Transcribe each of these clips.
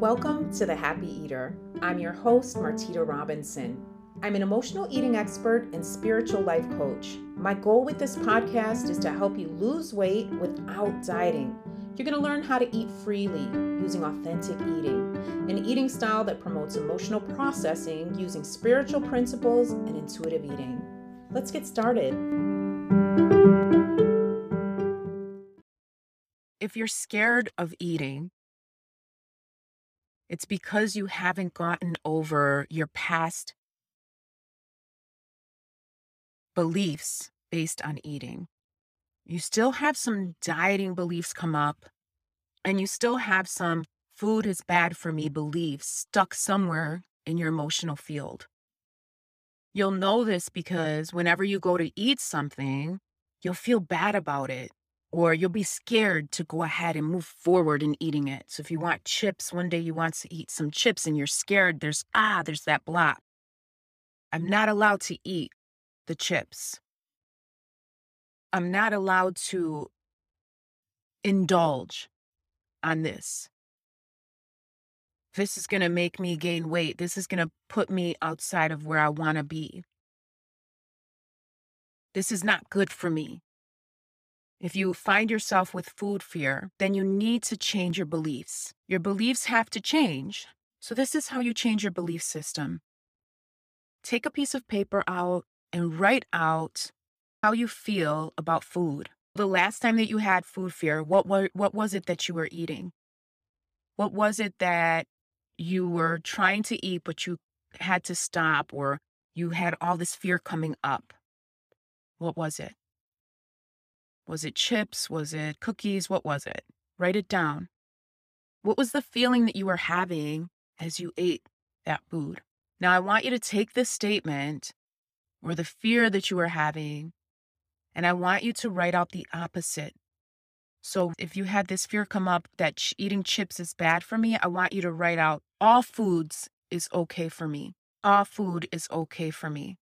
Welcome to The Happy Eater. I'm your host, Martita Robinson. I'm an emotional eating expert and spiritual life coach. My goal with this podcast is to help you lose weight without dieting. You're going to learn how to eat freely using authentic eating, an eating style that promotes emotional processing using spiritual principles and intuitive eating. Let's get started. If you're scared of eating, it's because you haven't gotten over your past beliefs based on eating. You still have some dieting beliefs come up, and you still have some food is bad for me beliefs stuck somewhere in your emotional field. You'll know this because whenever you go to eat something, you'll feel bad about it or you'll be scared to go ahead and move forward in eating it. So if you want chips, one day you want to eat some chips and you're scared, there's ah, there's that block. I'm not allowed to eat the chips. I'm not allowed to indulge on this. This is going to make me gain weight. This is going to put me outside of where I want to be. This is not good for me. If you find yourself with food fear, then you need to change your beliefs. Your beliefs have to change. So, this is how you change your belief system. Take a piece of paper out and write out how you feel about food. The last time that you had food fear, what, were, what was it that you were eating? What was it that you were trying to eat, but you had to stop, or you had all this fear coming up? What was it? Was it chips? Was it cookies? What was it? Write it down. What was the feeling that you were having as you ate that food? Now, I want you to take this statement or the fear that you were having, and I want you to write out the opposite. So, if you had this fear come up that ch- eating chips is bad for me, I want you to write out all foods is okay for me. All food is okay for me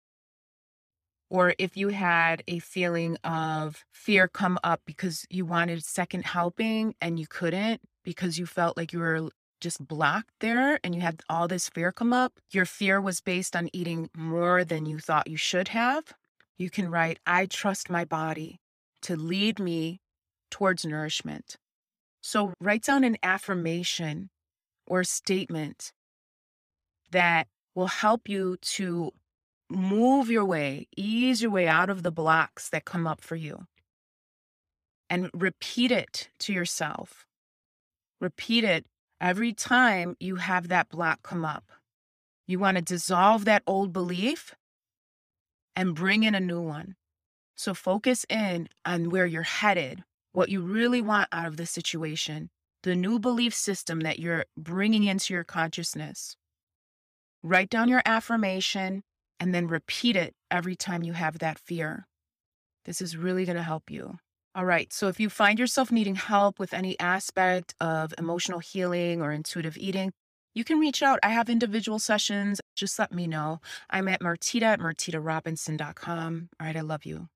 or if you had a feeling of fear come up because you wanted second helping and you couldn't because you felt like you were just blocked there and you had all this fear come up, your fear was based on eating more than you thought you should have, you can write, I trust my body to lead me towards nourishment. So write down an affirmation or statement that will help you to move your way, ease your way out of the blocks that come up for you. And repeat it to yourself. Repeat it every time you have that block come up. You want to dissolve that old belief and bring in a new one. So focus in on where you're headed, what you really want out of the situation, the new belief system that you're bringing into your consciousness. Write down your affirmation and then repeat it every time you have that fear. This is really going to help you. All right. So if you find yourself needing help with any aspect of emotional healing or intuitive eating, you can reach out. I have individual sessions. Just let me know. I'm at Martita at martitarobinson.com. All right. I love you.